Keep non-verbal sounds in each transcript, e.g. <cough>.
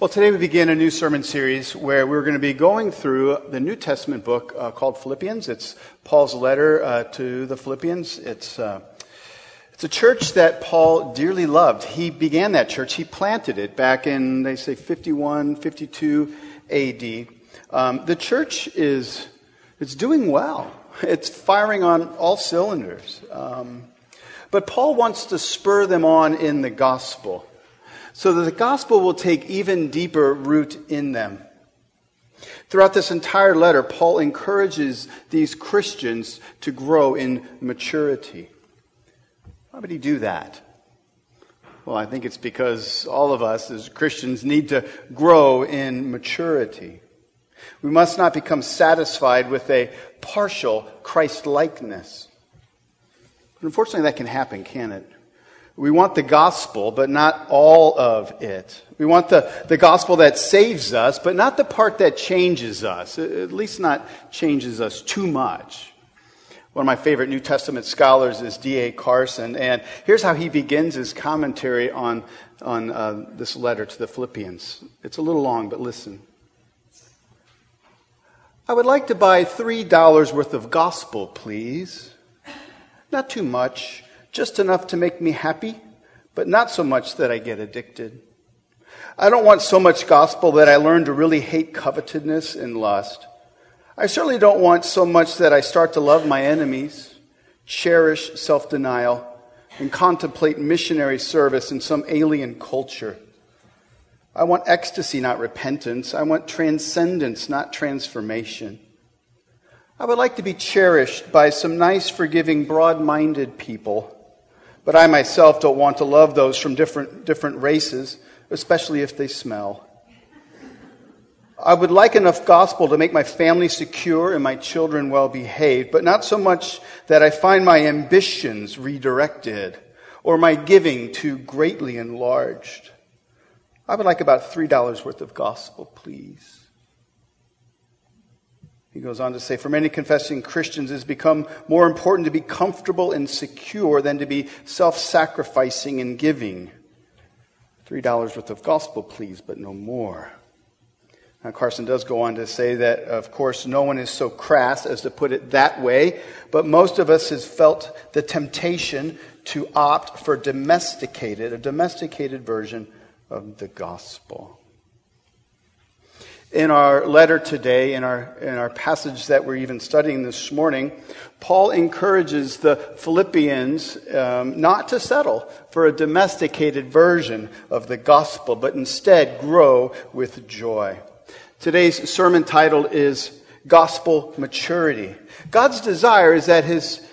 Well, today we begin a new sermon series where we're going to be going through the New Testament book uh, called Philippians. It's Paul's letter uh, to the Philippians. It's, uh, it's a church that Paul dearly loved. He began that church, he planted it back in, they say, 51, 52 AD. Um, the church is it's doing well, <laughs> it's firing on all cylinders. Um, but Paul wants to spur them on in the gospel so that the gospel will take even deeper root in them. Throughout this entire letter, Paul encourages these Christians to grow in maturity. Why would he do that? Well, I think it's because all of us as Christians need to grow in maturity. We must not become satisfied with a partial Christ likeness. Unfortunately, that can happen, can it? We want the gospel, but not all of it. We want the, the gospel that saves us, but not the part that changes us, at least not changes us too much. One of my favorite New Testament scholars is D.A. Carson, and here's how he begins his commentary on, on uh, this letter to the Philippians. It's a little long, but listen. I would like to buy $3 worth of gospel, please. Not too much just enough to make me happy, but not so much that I get addicted. I don't want so much gospel that I learn to really hate covetousness and lust. I certainly don't want so much that I start to love my enemies, cherish self denial, and contemplate missionary service in some alien culture. I want ecstasy, not repentance. I want transcendence, not transformation. I would like to be cherished by some nice, forgiving, broad minded people but I myself don't want to love those from different, different races, especially if they smell. I would like enough gospel to make my family secure and my children well behaved, but not so much that I find my ambitions redirected or my giving too greatly enlarged. I would like about $3 worth of gospel, please. Goes on to say, for many confessing Christians, it has become more important to be comfortable and secure than to be self sacrificing and giving. $3 worth of gospel, please, but no more. Now, Carson does go on to say that, of course, no one is so crass as to put it that way, but most of us has felt the temptation to opt for domesticated, a domesticated version of the gospel in our letter today, in our, in our passage that we're even studying this morning, Paul encourages the Philippians um, not to settle for a domesticated version of the gospel, but instead grow with joy. Today's sermon title is Gospel Maturity. God's desire is that his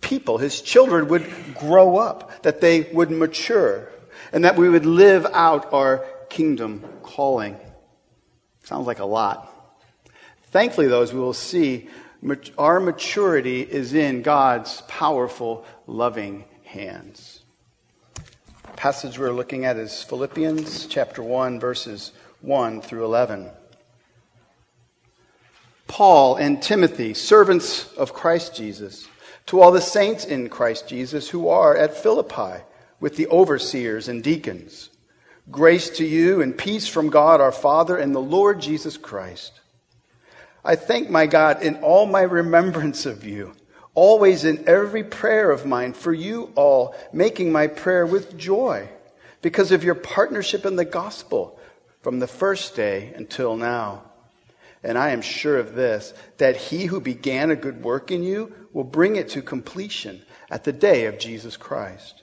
people, his children, would grow up, that they would mature, and that we would live out our kingdom calling. Sounds like a lot. Thankfully, though, as we will see, our maturity is in God's powerful, loving hands. The passage we're looking at is Philippians chapter 1, verses 1 through 11. Paul and Timothy, servants of Christ Jesus, to all the saints in Christ Jesus who are at Philippi with the overseers and deacons. Grace to you and peace from God our Father and the Lord Jesus Christ. I thank my God in all my remembrance of you, always in every prayer of mine for you all, making my prayer with joy because of your partnership in the gospel from the first day until now. And I am sure of this, that he who began a good work in you will bring it to completion at the day of Jesus Christ.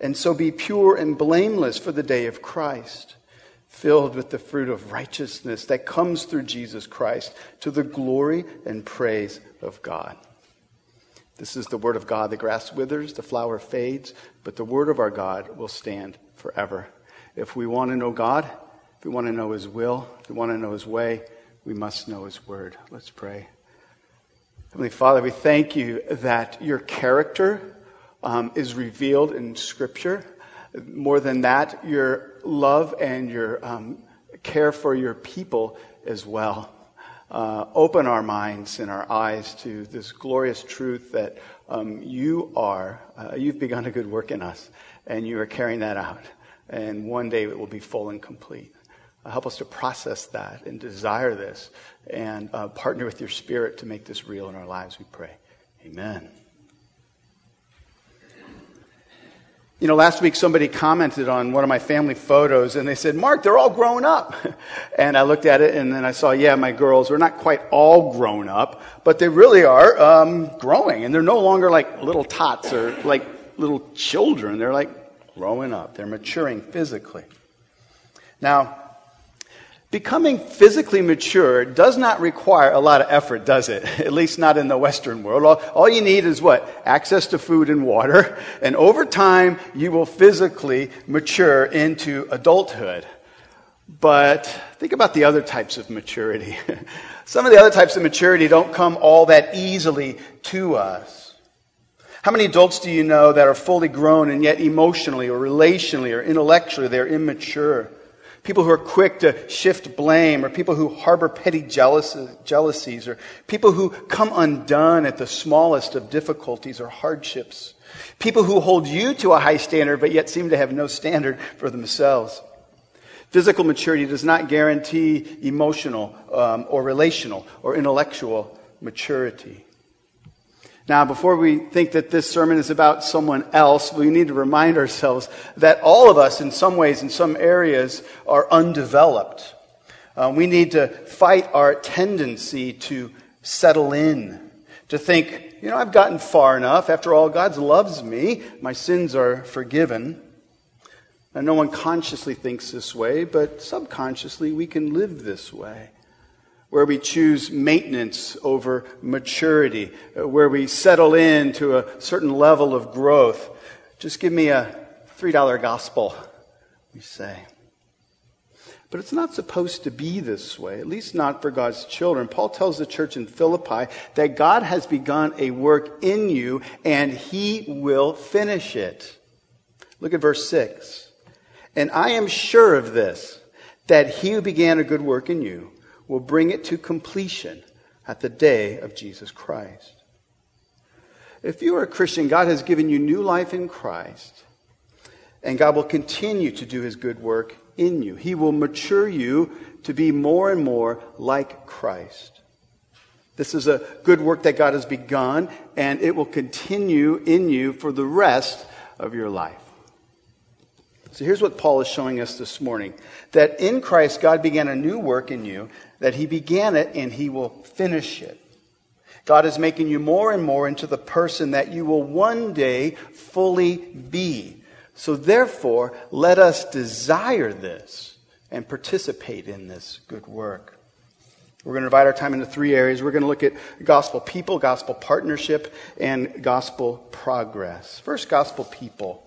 and so be pure and blameless for the day of Christ, filled with the fruit of righteousness that comes through Jesus Christ to the glory and praise of God. This is the word of God. The grass withers, the flower fades, but the word of our God will stand forever. If we want to know God, If we want to know His will, if we want to know His way, we must know His word. Let's pray. Heavenly Father, we thank you that your character um, is revealed in Scripture. More than that, your love and your um, care for your people as well. Uh, open our minds and our eyes to this glorious truth that um, you are, uh, you've begun a good work in us, and you are carrying that out. And one day it will be full and complete. Uh, help us to process that and desire this and uh, partner with your spirit to make this real in our lives, we pray. Amen. You know, last week somebody commented on one of my family photos and they said, Mark, they're all grown up. <laughs> And I looked at it and then I saw, yeah, my girls are not quite all grown up, but they really are um, growing and they're no longer like little tots or like little children. They're like growing up. They're maturing physically. Now, Becoming physically mature does not require a lot of effort, does it? <laughs> At least not in the Western world. All, all, you need is what? Access to food and water. <laughs> And over time, you will physically mature into adulthood. But think about the other types of maturity. <laughs> Some of the other types of maturity don't come all that easily to us. How many adults do you know that are fully grown and yet emotionally or relationally or intellectually they're immature? People who are quick to shift blame, or people who harbor petty jealousies, or people who come undone at the smallest of difficulties or hardships. People who hold you to a high standard, but yet seem to have no standard for themselves. Physical maturity does not guarantee emotional um, or relational or intellectual maturity. Now, before we think that this sermon is about someone else, we need to remind ourselves that all of us, in some ways, in some areas, are undeveloped. Uh, we need to fight our tendency to settle in, to think, you know, I've gotten far enough. After all, God loves me. My sins are forgiven. And no one consciously thinks this way, but subconsciously we can live this way where we choose maintenance over maturity, uh, where we settle in to a certain level of growth. Just give me a $3 gospel, we say. But it's not supposed to be this way, at least not for God's children. Paul tells the church in Philippi that God has begun a work in you and he will finish it. Look at verse 6. And I am sure of this, that he who began a good work in you will bring it to completion at the day of Jesus Christ. If you are a Christian, God has given you new life in Christ, and God will continue to do his good work in you. He will mature you to be more and more like Christ. This is a good work that God has begun, and it will continue in you for the rest of your life. So here's what Paul is showing us this morning that in Christ, God began a new work in you, that he began it and he will finish it. God is making you more and more into the person that you will one day fully be. So therefore, let us desire this and participate in this good work. We're going to divide our time into three areas. We're going to look at gospel people, gospel partnership, and gospel progress. First, gospel people.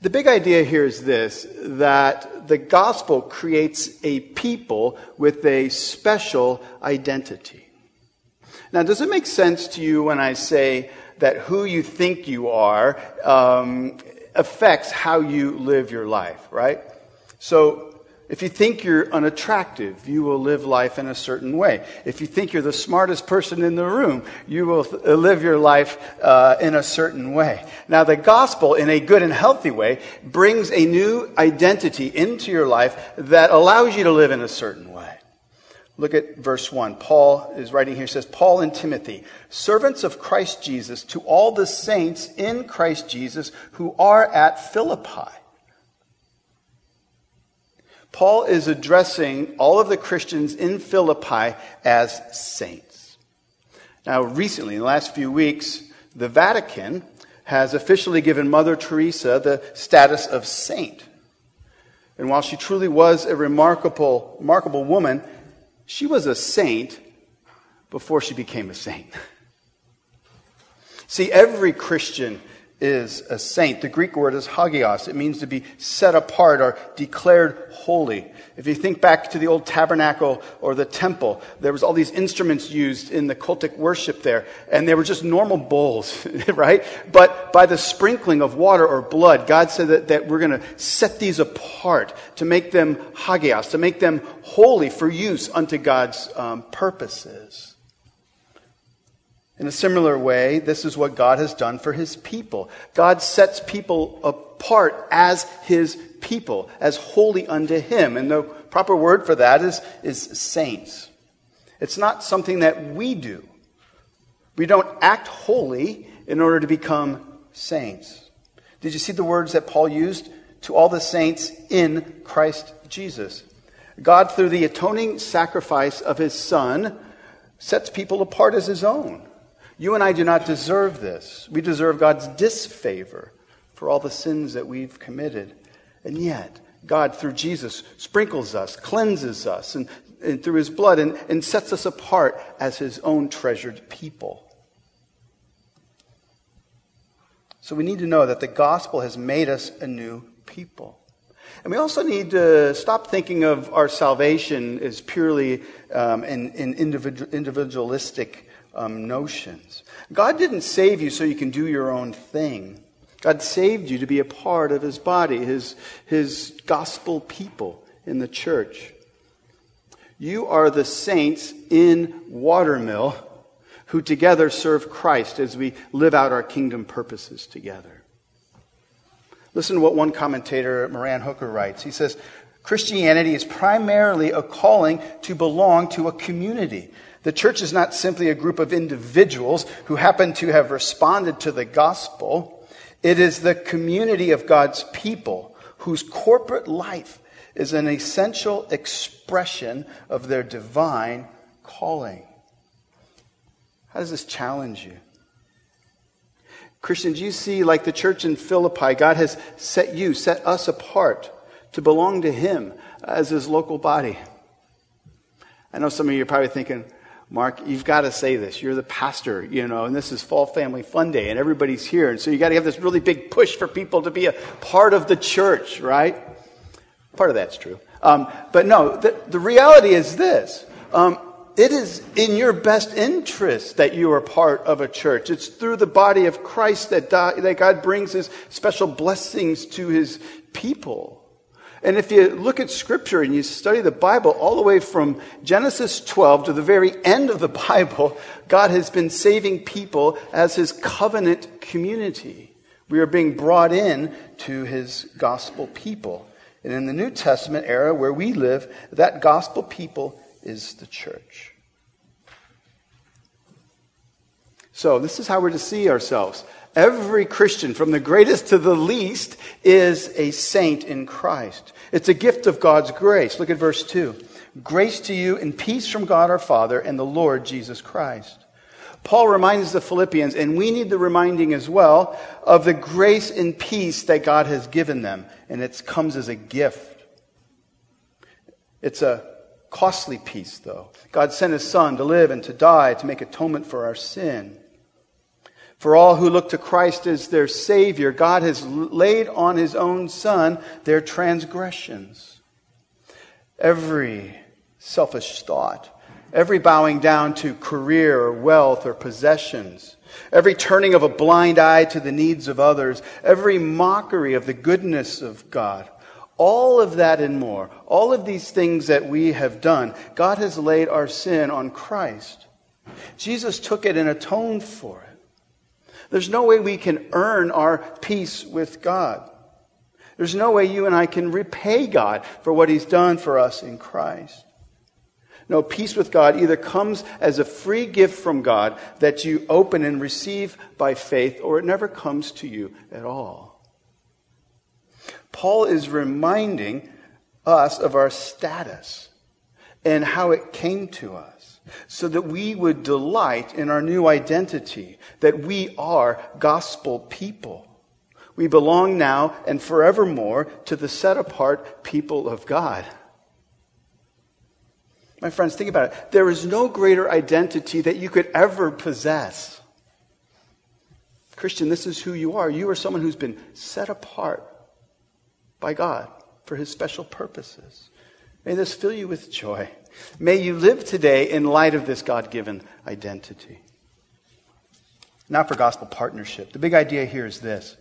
The big idea here is this that the gospel creates a people with a special identity. Now, does it make sense to you when I say that who you think you are um, affects how you live your life, right? So, if you think you're unattractive, you will live life in a certain way. If you think you're the smartest person in the room, you will th- uh, live your life uh, in a certain way. Now, the gospel, in a good and healthy way, brings a new identity into your life that allows you to live in a certain way. Look at verse 1. Paul is writing here, says, Paul and Timothy, servants of Christ Jesus, to all the saints in Christ Jesus who are at Philippi Paul is addressing all of the Christians in Philippi as saints. Now, recently, in the last few weeks, the Vatican has officially given Mother Teresa the status of saint. And while she truly was a remarkable, remarkable woman, she was a saint before she became a saint. <laughs> See, every Christian is a saint. The Greek word is hagios. It means to be set apart or declared holy. If you think back to the old tabernacle or the temple, there was all these instruments used in the cultic worship there, and they were just normal bowls, <laughs> right? But by the sprinkling of water or blood, God said that, that we're going to set these apart to make them hagios, to make them holy for use unto God's um, purposes. In a similar way, this is what God has done for his people. God sets people apart as his people, as holy unto him. And the proper word for that is, is saints. It's not something that we do. We don't act holy in order to become saints. Did you see the words that Paul used? To all the saints in Christ Jesus. God, through the atoning sacrifice of his Son, sets people apart as his own. You and I do not deserve this. We deserve God's disfavor for all the sins that we've committed. And yet, God, through Jesus, sprinkles us, cleanses us, and, and through his blood, and, and sets us apart as his own treasured people. So we need to know that the gospel has made us a new people. And we also need to stop thinking of our salvation as purely um, an, an individualistic um, notions. God didn't save you so you can do your own thing. God saved you to be a part of his body, his, his gospel people in the church. You are the saints in Watermill who together serve Christ as we live out our kingdom purposes together. Listen to what one commentator, Morna Hooker, writes. He says, Christianity is primarily a calling to belong to a community the church is not simply a group of individuals who happen to have responded to the gospel. It is the community of God's people whose corporate life is an essential expression of their divine calling. How does this challenge you? Christians, you see, like the church in Philippi, God has set you, set us apart to belong to Him as His local body. I know some of you are probably thinking, Mark, you've got to say this. You're the pastor, you know, and this is Fall Family Fun Day, and everybody's here. And so you got to have this really big push for people to be a part of the church, right? Part of that's true. Um, but no, the, the, reality is this. Um, it is in your best interest that you are part of a church. It's through the body of Christ that, that God brings his special blessings to his people. And if you look at Scripture and you study the Bible all the way from Genesis 12 to the very end of the Bible, God has been saving people as His covenant community. We are being brought in to His gospel people. And in the New Testament era where we live, that gospel people is the church. So, this is how we're to see ourselves. Every Christian, from the greatest to the least, is a saint in Christ. It's a gift of God's grace. Look at verse 2. Grace to you and peace from God our Father and the Lord Jesus Christ. Paul reminds the Philippians, and we need the reminding as well, of the grace and peace that God has given them. And it comes as a gift. It's a costly peace, though. God sent his Son to live and to die to make atonement for our sin. For all who look to Christ as their Savior, God has laid on His own Son their transgressions. Every selfish thought, every bowing down to career or wealth or possessions, every turning of a blind eye to the needs of others, every mockery of the goodness of God, all of that and more, all of these things that we have done, God has laid our sin on Christ. Jesus took it and atoned for it. There's no way we can earn our peace with God. There's no way you and I can repay God for what He's done for us in Christ. No, peace with God either comes as a free gift from God that you open and receive by faith, or it never comes to you at all. Paul is reminding us of our status and how it came to us so that we would delight in our new identity, that we are gospel people. We belong now and forevermore to the set apart people of God. My friends, think about it. There is no greater identity that you could ever possess Christian, this is who you are. You are someone who's been set apart by God for his special purposes. May this fill you with joy. May you live today in light of this God given identity. Now for gospel partnership. The big idea here is this.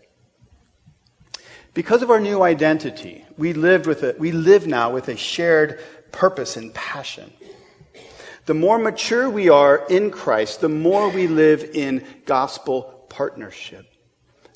Because of our new identity, we, lived with a, we live now with a shared purpose and passion. The more mature we are in Christ, the more we live in gospel partnership.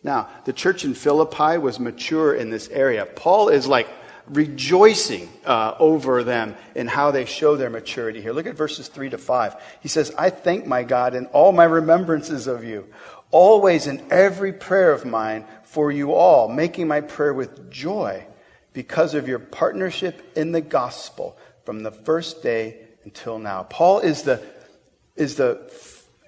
Now, the church in Philippi was mature in this area. Paul is like rejoicing uh, over them in how they show their maturity here. Look at verses 3 to 5. He says, I thank my God in all my remembrances of you, always in every prayer of mine for you all, making my prayer with joy because of your partnership in the gospel from the first day until now. Paul is the, is the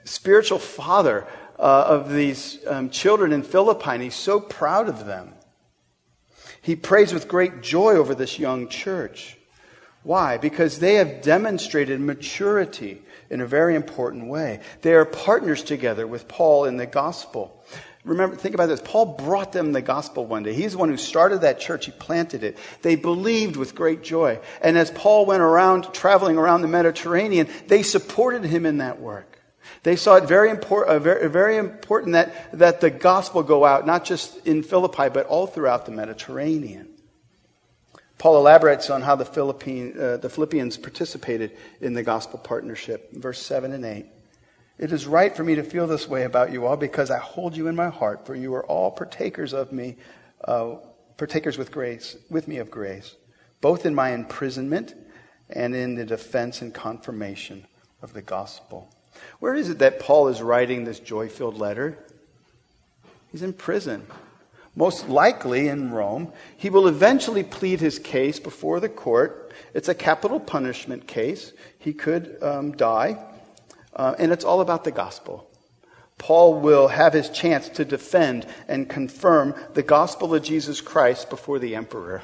spiritual father uh, of these um, children in Philippi, and he's so proud of them. He prays with great joy over this young church. Why? Because they have demonstrated maturity in a very important way. They are partners together with Paul in the gospel. Remember, think about this. Paul brought them the gospel one day. He's the one who started that church. He planted it. They believed with great joy. And as Paul went around, traveling around the Mediterranean, they supported him in that work. They saw it very, import, uh, very, very important that, that the gospel go out, not just in Philippi, but all throughout the Mediterranean. Paul elaborates on how the, Philippine, uh, the Philippians participated in the gospel partnership, verse 7 and 8. It is right for me to feel this way about you all because I hold you in my heart, for you are all partakers of me, uh, partakers with grace, with me of grace, both in my imprisonment and in the defense and confirmation of the gospel. Where is it that Paul is writing this joy filled letter? He's in prison. Most likely in Rome. He will eventually plead his case before the court. It's a capital punishment case. He could um, die. Uh, and it's all about the gospel. Paul will have his chance to defend and confirm the gospel of Jesus Christ before the emperor.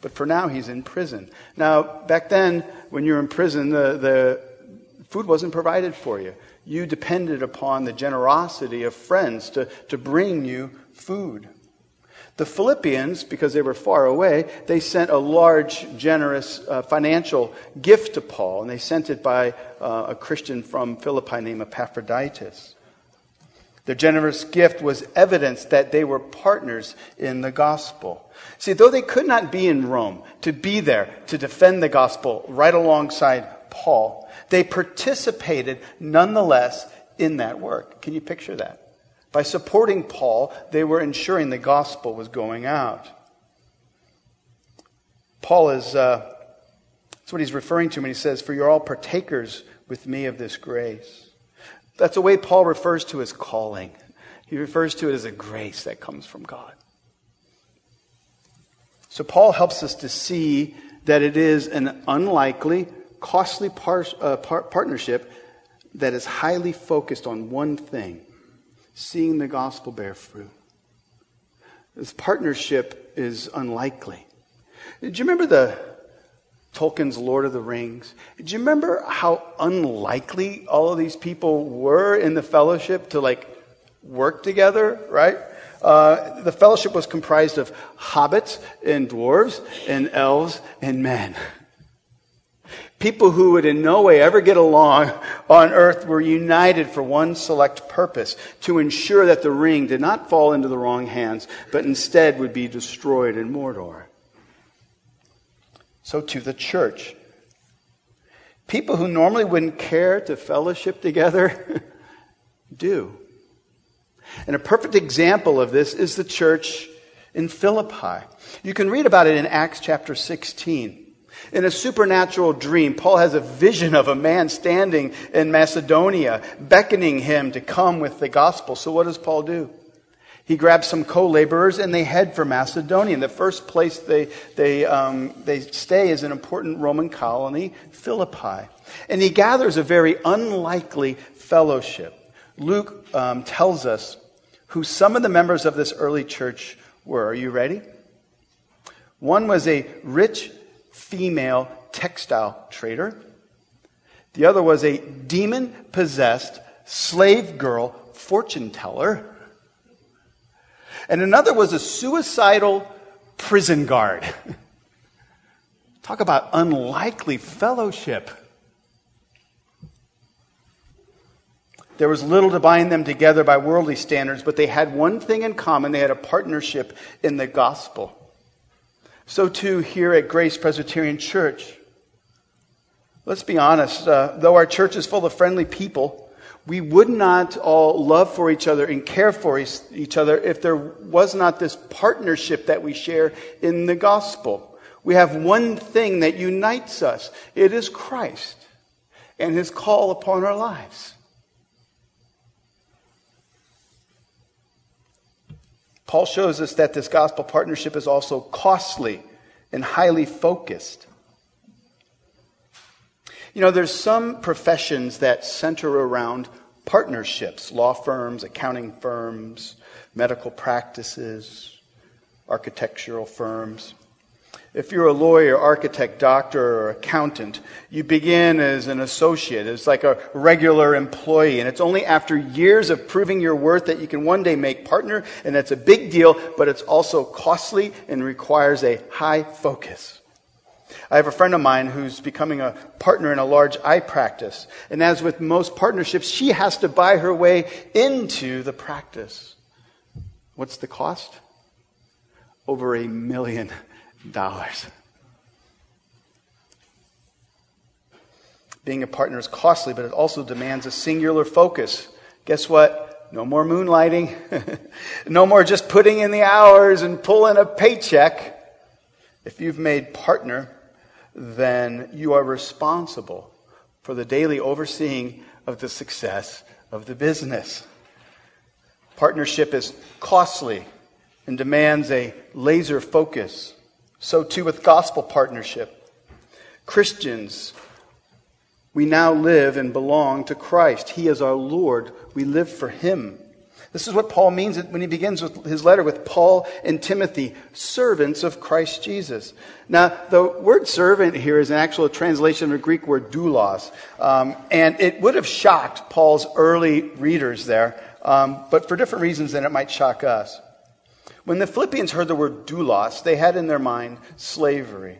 But for now, he's in prison. Now, back then, when you're in prison, the, the food wasn't provided for you. You depended upon the generosity of friends to, to bring you food. The Philippians, because they were far away, they sent a large, generous uh, financial gift to Paul, and they sent it by uh, a Christian from Philippi named Epaphroditus. Their generous gift was evidence that they were partners in the gospel. See, though they could not be in Rome to be there to defend the gospel right alongside Paul, they participated nonetheless in that work. Can you picture that? By supporting Paul, they were ensuring the gospel was going out. Paul is, uh, that's what he's referring to when he says, For you're all partakers with me of this grace. That's the way Paul refers to his calling. He refers to it as a grace that comes from God. So Paul helps us to see that it is an unlikely, costly par- uh, par- partnership that is highly focused on one thing seeing the gospel bear fruit. This partnership is unlikely. Do you remember the Tolkien's Lord of the Rings? Do you remember how unlikely all of these people were in the fellowship to like work together, right? Uh, the fellowship was comprised of hobbits and dwarves and elves and men. People who would in no way ever get along on earth were united for one select purpose to ensure that the ring did not fall into the wrong hands, but instead would be destroyed in Mordor. So to the church. People who normally wouldn't care to fellowship together <laughs> do. And a perfect example of this is the church in Philippi. You can read about it in Acts chapter 16. In a supernatural dream, Paul has a vision of a man standing in Macedonia, beckoning him to come with the gospel. So what does Paul do? He grabs some co-laborers and they head for Macedonia. The first place they, they, um, they stay is an important Roman colony, Philippi. And he gathers a very unlikely fellowship. Luke um, tells us who some of the members of this early church were. Are you ready? One was a rich female textile trader. The other was a demon possessed slave girl fortune teller. And another was a suicidal prison guard. <laughs> Talk about unlikely fellowship. There was little to bind them together by worldly standards, but they had one thing in common. They had a partnership in the gospel. So, too, here at Grace Presbyterian Church. Let's be honest, uh, though our church is full of friendly people, we would not all love for each other and care for each other if there was not this partnership that we share in the gospel. We have one thing that unites us it is Christ and his call upon our lives. Paul shows us that this gospel partnership is also costly and highly focused. You know, there's some professions that center around partnerships law firms, accounting firms, medical practices, architectural firms. If you're a lawyer, architect, doctor, or accountant, you begin as an associate, as like a regular employee. And it's only after years of proving your worth that you can one day make partner. And that's a big deal, but it's also costly and requires a high focus. I have a friend of mine who's becoming a partner in a large eye practice. And as with most partnerships, she has to buy her way into the practice. What's the cost? Over a million dollars. Being a partner is costly, but it also demands a singular focus. Guess what? No more moonlighting. <laughs> no more just putting in the hours and pulling a paycheck. If you've made partner, then you are responsible for the daily overseeing of the success of the business. Partnership is costly and demands a laser focus. So, too, with gospel partnership. Christians, we now live and belong to Christ. He is our Lord. We live for Him. This is what Paul means when he begins with his letter with Paul and Timothy, servants of Christ Jesus. Now, the word servant here is an actual translation of the Greek word doulos. Um, and it would have shocked Paul's early readers there, um, but for different reasons than it might shock us. When the Philippians heard the word doulos, they had in their mind slavery.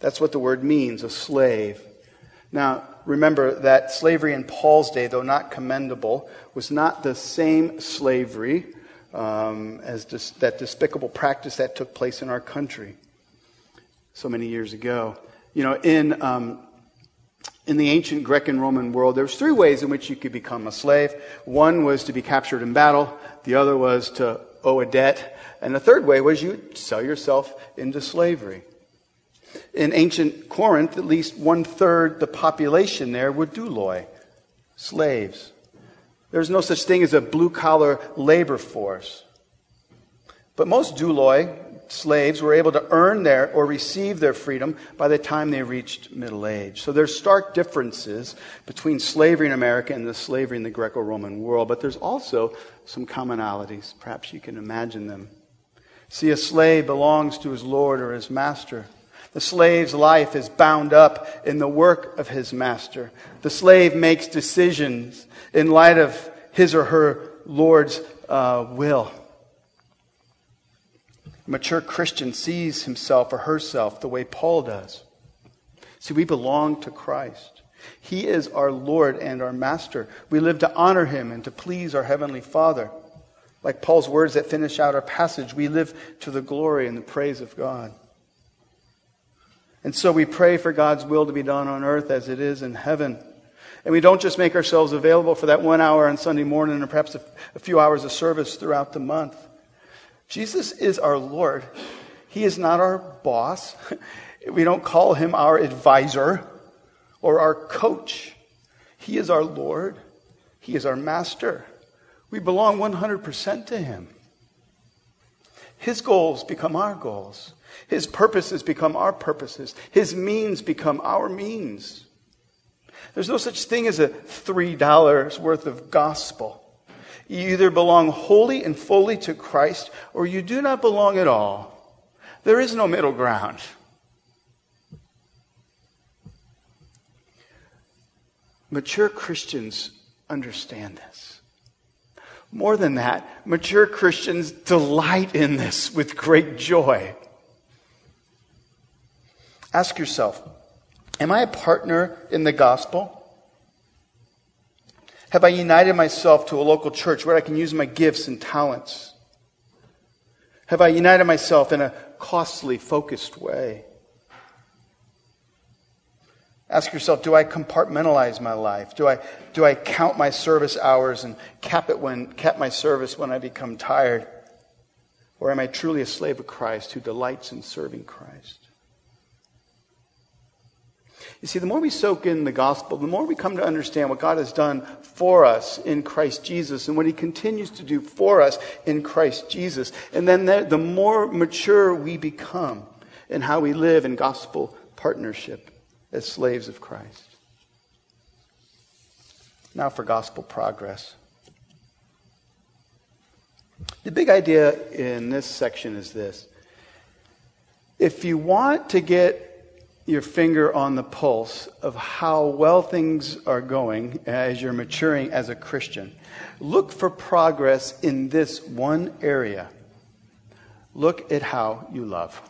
That's what the word means, a slave. Now, remember that slavery in Paul's day, though not commendable, was not the same slavery um, as dis- that despicable practice that took place in our country so many years ago. You know, in, um, in the ancient Greek and Roman world, there was three ways in which you could become a slave. One was to be captured in battle. The other was to owe a debt. And the third way was you sell yourself into slavery. In ancient Corinth, at least one third the population there were douloi, slaves. There's no such thing as a blue collar labor force. But most douloi, slaves, were able to earn their or receive their freedom by the time they reached middle age. So there's stark differences between slavery in America and the slavery in the Greco Roman world, but there's also some commonalities. Perhaps you can imagine them. See, a slave belongs to his Lord or his master. The slave's life is bound up in the work of his master. The slave makes decisions in light of his or her Lord's uh, will. A mature Christian sees himself or herself the way Paul does. See, we belong to Christ. He is our Lord and our Master. We live to honor him and to please our Heavenly Father. Like Paul's words that finish out our passage, we live to the glory and the praise of God. And so we pray for God's will to be done on earth as it is in heaven. And we don't just make ourselves available for that one hour on Sunday morning or perhaps a, a few hours of service throughout the month. Jesus is our Lord. He is not our boss. <laughs> We don't call him our advisor or our coach. He is our Lord. He is our master. We belong 100% to him. His goals become our goals. His purposes become our purposes. His means become our means. There's no such thing as a $3 worth of gospel. You either belong wholly and fully to Christ or you do not belong at all. There is no middle ground. Mature Christians understand this. More than that, mature Christians delight in this with great joy. Ask yourself, am I a partner in the gospel? Have I united myself to a local church where I can use my gifts and talents? Have I united myself in a costly, focused way? Ask yourself, do I compartmentalize my life? Do I, do I count my service hours and cap it when cap my service when I become tired? Or am I truly a slave of Christ who delights in serving Christ? You see, the more we soak in the gospel, the more we come to understand what God has done for us in Christ Jesus and what he continues to do for us in Christ Jesus. And then the, the more mature we become in how we live in gospel partnership as slaves of Christ. Now for gospel progress. The big idea in this section is this. If you want to get your finger on the pulse of how well things are going as you're maturing as a Christian, look for progress in this one area. Look at how you love.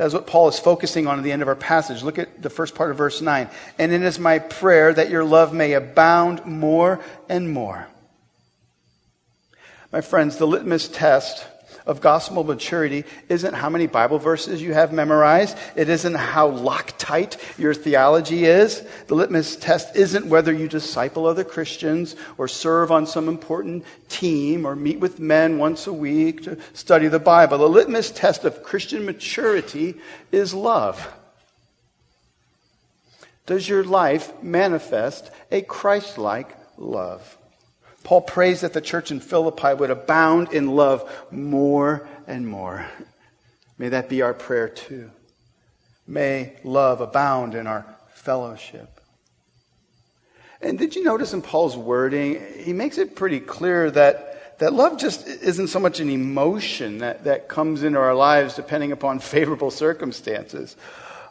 That's what Paul is focusing on at the end of our passage. Look at the first part of verse 9. And it is my prayer that your love may abound more and more. My friends, the litmus test of gospel maturity isn't how many Bible verses you have memorized. It isn't how Loctite your theology is. The litmus test isn't whether you disciple other Christians or serve on some important team or meet with men once a week to study the Bible. The litmus test of Christian maturity is love. Does your life manifest a Christ like love? Paul prays that the church in Philippi would abound in love more and more. May that be our prayer too. May love abound in our fellowship. And did you notice in Paul's wording, he makes it pretty clear that, that love just isn't so much an emotion that, that comes into our lives depending upon <laughs> favorable circumstances.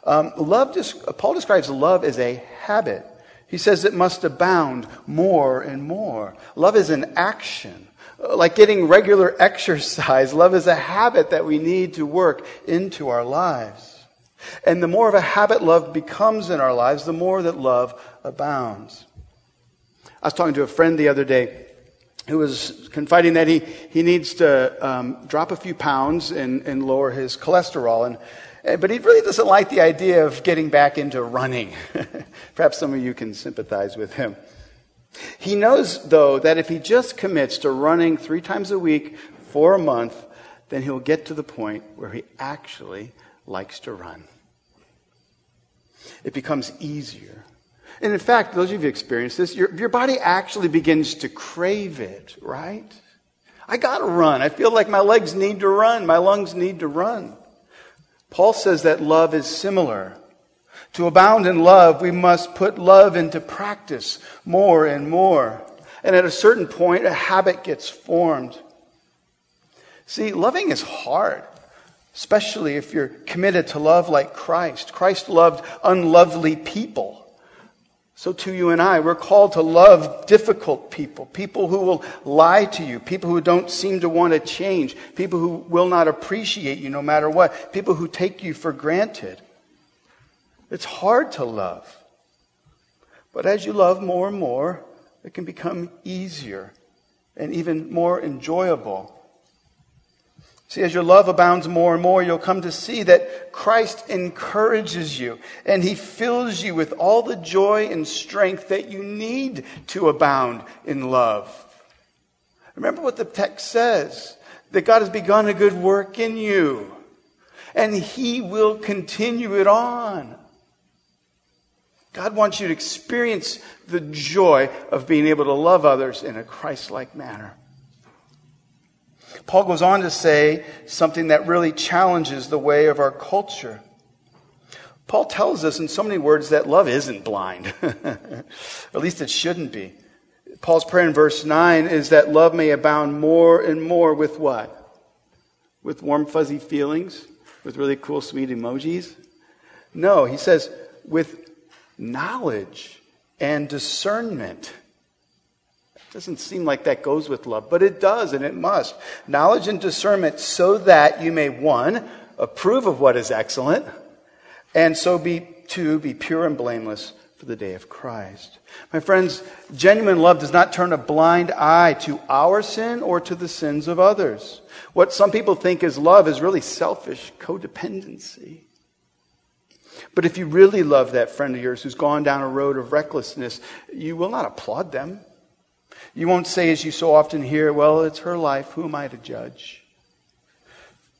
Um, love, Paul describes love as a habit. He says it must abound more and more. Love is an action. Like getting regular <laughs> exercise, love is a habit that we need to work into our lives. And the more of a habit love becomes in our lives, the more that love abounds. I was talking to a friend the other day who was confiding that he, he needs to um, drop a few pounds and, and lower his cholesterol. And Uh, but he really doesn't like the idea of getting back into running. <laughs> Perhaps some of you can sympathize with him. He knows, though, that if he just commits to running three times a week for a month, then he'll get to the point where he actually likes to run. It becomes easier. And in fact, those of you who've experienced this, your, your body actually begins to crave it, right? I gotta run. I feel like my legs need to run. My lungs need to run. Paul says that love is similar. To abound in love, we must put love into practice more and more. And at a certain point, a habit gets formed. See, loving is hard, especially if you're committed to love like Christ. Christ loved unlovely people. So to you and I, we're called to love difficult people, people who will lie to you, people who don't seem to want to change, people who will not appreciate you no matter what, people who take you for granted. It's hard to love. But as you love more and more, it can become easier and even more enjoyable. See, as your love abounds more and more, you'll come to see that Christ encourages you and he fills you with all the joy and strength that you need to abound in love. Remember what the text says that God has begun a good work in you and he will continue it on. God wants you to experience the joy of being able to love others in a Christ like manner. Paul goes on to say something that really challenges the way of our culture. Paul tells us in so many words that love isn't blind. <laughs> at least it shouldn't be. Paul's prayer in verse 9 is that love may abound more and more with what? With warm, fuzzy feelings? With really cool, sweet emojis? No, he says with knowledge and discernment. Doesn't seem like that goes with love, but it does and it must. Knowledge and discernment so that you may, one, approve of what is excellent, and so be, two, be pure and blameless for the day of Christ. My friends, genuine love does not turn a blind eye to our sin or to the sins of others. What some people think is love is really selfish codependency. But if you really love that friend of yours who's gone down a road of recklessness, you will not applaud them. You won't say, as you so often hear, well, it's her life. Who am I to judge?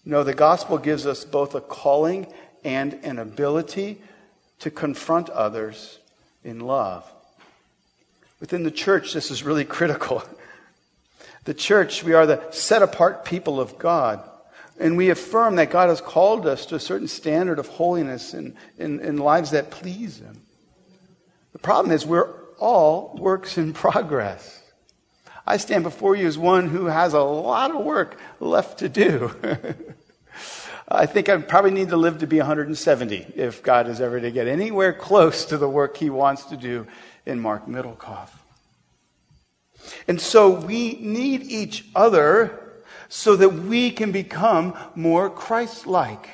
No, the gospel gives us both a calling and an ability to confront others in love. Within the church, this is really critical. <laughs> The church, we are the set apart people of God. And we affirm that God has called us to a certain standard of holiness in, in, in lives that please Him. The problem is we're all works in <laughs> progress. I stand before you as one who has a lot of work left to do. <laughs> I think I probably need to live to be 170 if God is ever to get anywhere close to the work he wants to do in Mark Middlecoff. And so we need each other so that we can become more Christ like.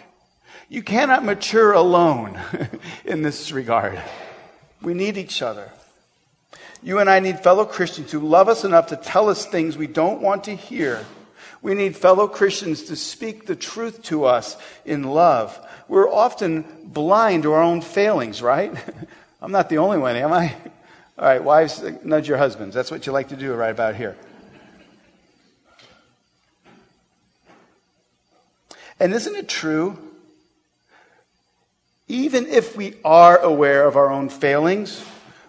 You cannot mature alone <laughs> in this regard. We need each other. You and I need fellow Christians who love us enough to tell us things we don't want to hear we need fellow Christians to speak the truth to us in love. We're often blind to our own failings, right? <laughs> I'm not the only one, am I? All right, wives, nudge your husbands. That's what you like to do right about here. And isn't it true? Even if we are aware of our own failings,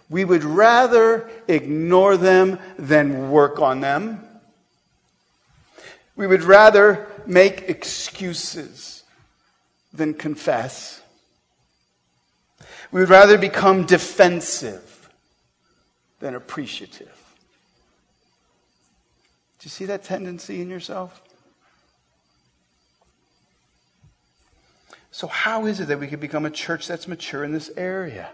we would rather ignore them than work on them. We would rather make excuses than confess. We would rather become defensive than appreciative. Do you see that tendency in yourself? So, how is it that we can become a church that's mature in this area?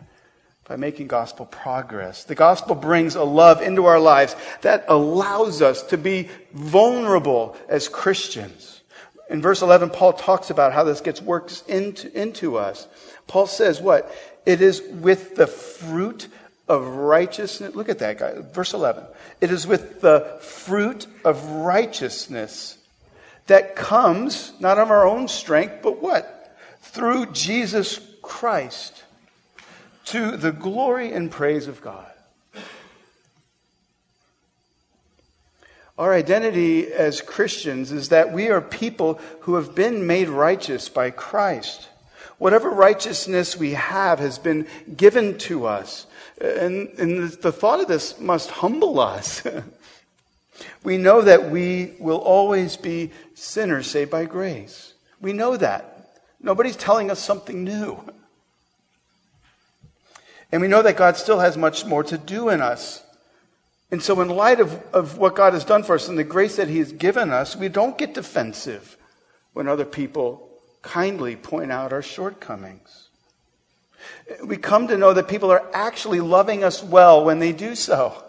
By making gospel progress. The gospel brings a love into our lives that allows us to be vulnerable as Christians. In verse 11, Paul talks about how this gets worked into, into us. Paul says what? It is with the fruit of righteousness. Look at that guy. Verse 11. It is with the fruit of righteousness that comes not of our own strength, but what? Through Jesus Christ to the glory and praise of God. Our identity as Christians is that we are people who have been made righteous by Christ. Whatever righteousness we have has been given to us. And, and the thought of this must humble us. <laughs> we know that we will always be sinners saved by grace. We know that. Nobody's telling us something new. <laughs> And we know that God still has much more to do in us. And so, in light of, of what God has done for us and the grace that He has given us, we don't get defensive when other people kindly point out our shortcomings. We come to know that people are actually loving us well when they do so.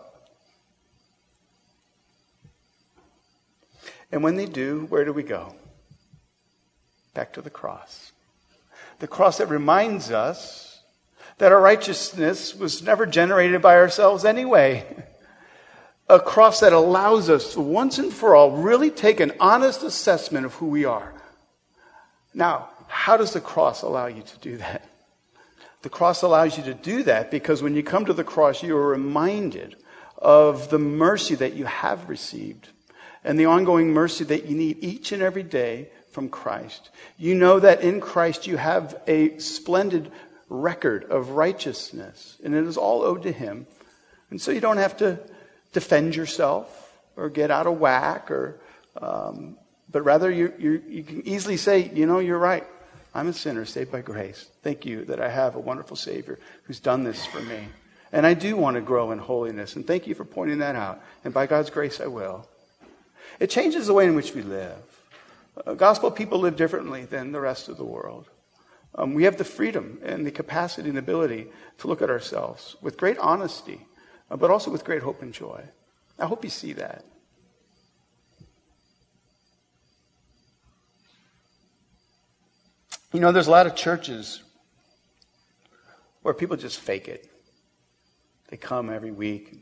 And when they do, where do we go? Back to the cross. The cross that reminds us that our righteousness was never generated by ourselves anyway. A cross that allows us to once and for all really take an honest assessment of who we are. Now, how does the cross allow you to do that? The cross allows you to do that because when you come to the cross, you are reminded of the mercy that you have received and the ongoing mercy that you need each and every day from Christ. You know that in Christ you have a splendid record of righteousness, and it is all owed to Him. And so you don't have to defend yourself or get out of whack, or, um, but rather you, you, you can easily say, you know, you're right. I'm a sinner saved by grace. Thank you that I have a wonderful Savior who's done this for me. And I do want to grow in holiness, and thank you for pointing that out. And by God's grace, I will. It changes the way in which we live. Uh, gospel people live differently than the rest of the world. Um, we have the freedom and the capacity and ability to look at ourselves with great honesty, uh, but also with great hope and joy. I hope you see that. You know, there's a lot of churches where people just fake it. They come every week,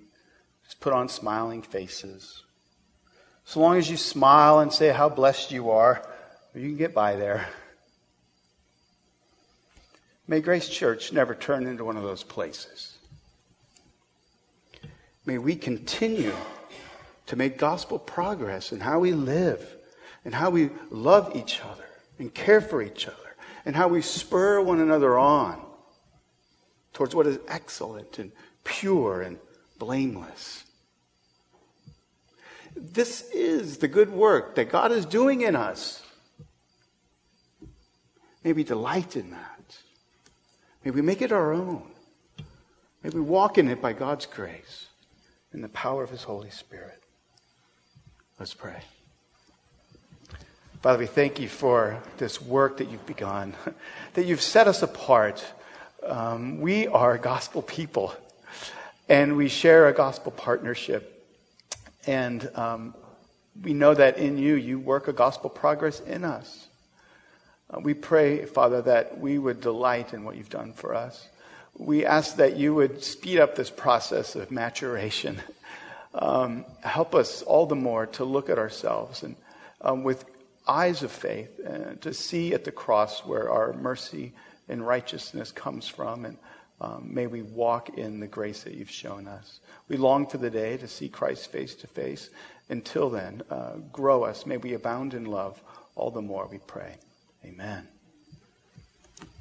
just put on smiling faces. So long as you smile and say how blessed you are, you can get by there. <laughs> May Grace Church never turn into one of those places. May we continue to make gospel progress in how we live and how we love each other and care for each other and how we spur one another on towards what is excellent and pure and blameless. This is the good work that God is doing in us. May we delight in that. May we make it our own. May we walk in it by God's grace and the power of His Holy Spirit. Let's pray. Father, we thank you for this work that you've begun, <laughs> that you've set us apart. Um, we are gospel people, and we share a gospel partnership. And um, we know that in you, you work a gospel progress in us. Uh, we pray, Father, that we would delight in what you've done for us. We ask that you would speed up this process of maturation. Um, help us all the more to look at ourselves and um, with eyes of faith uh, to see at the cross where our mercy and righteousness comes from. And um, may we walk in the grace that you've shown us. We long for the day to see Christ face to face. Until then, uh, grow us. May we abound in love all the more, we pray. Amen.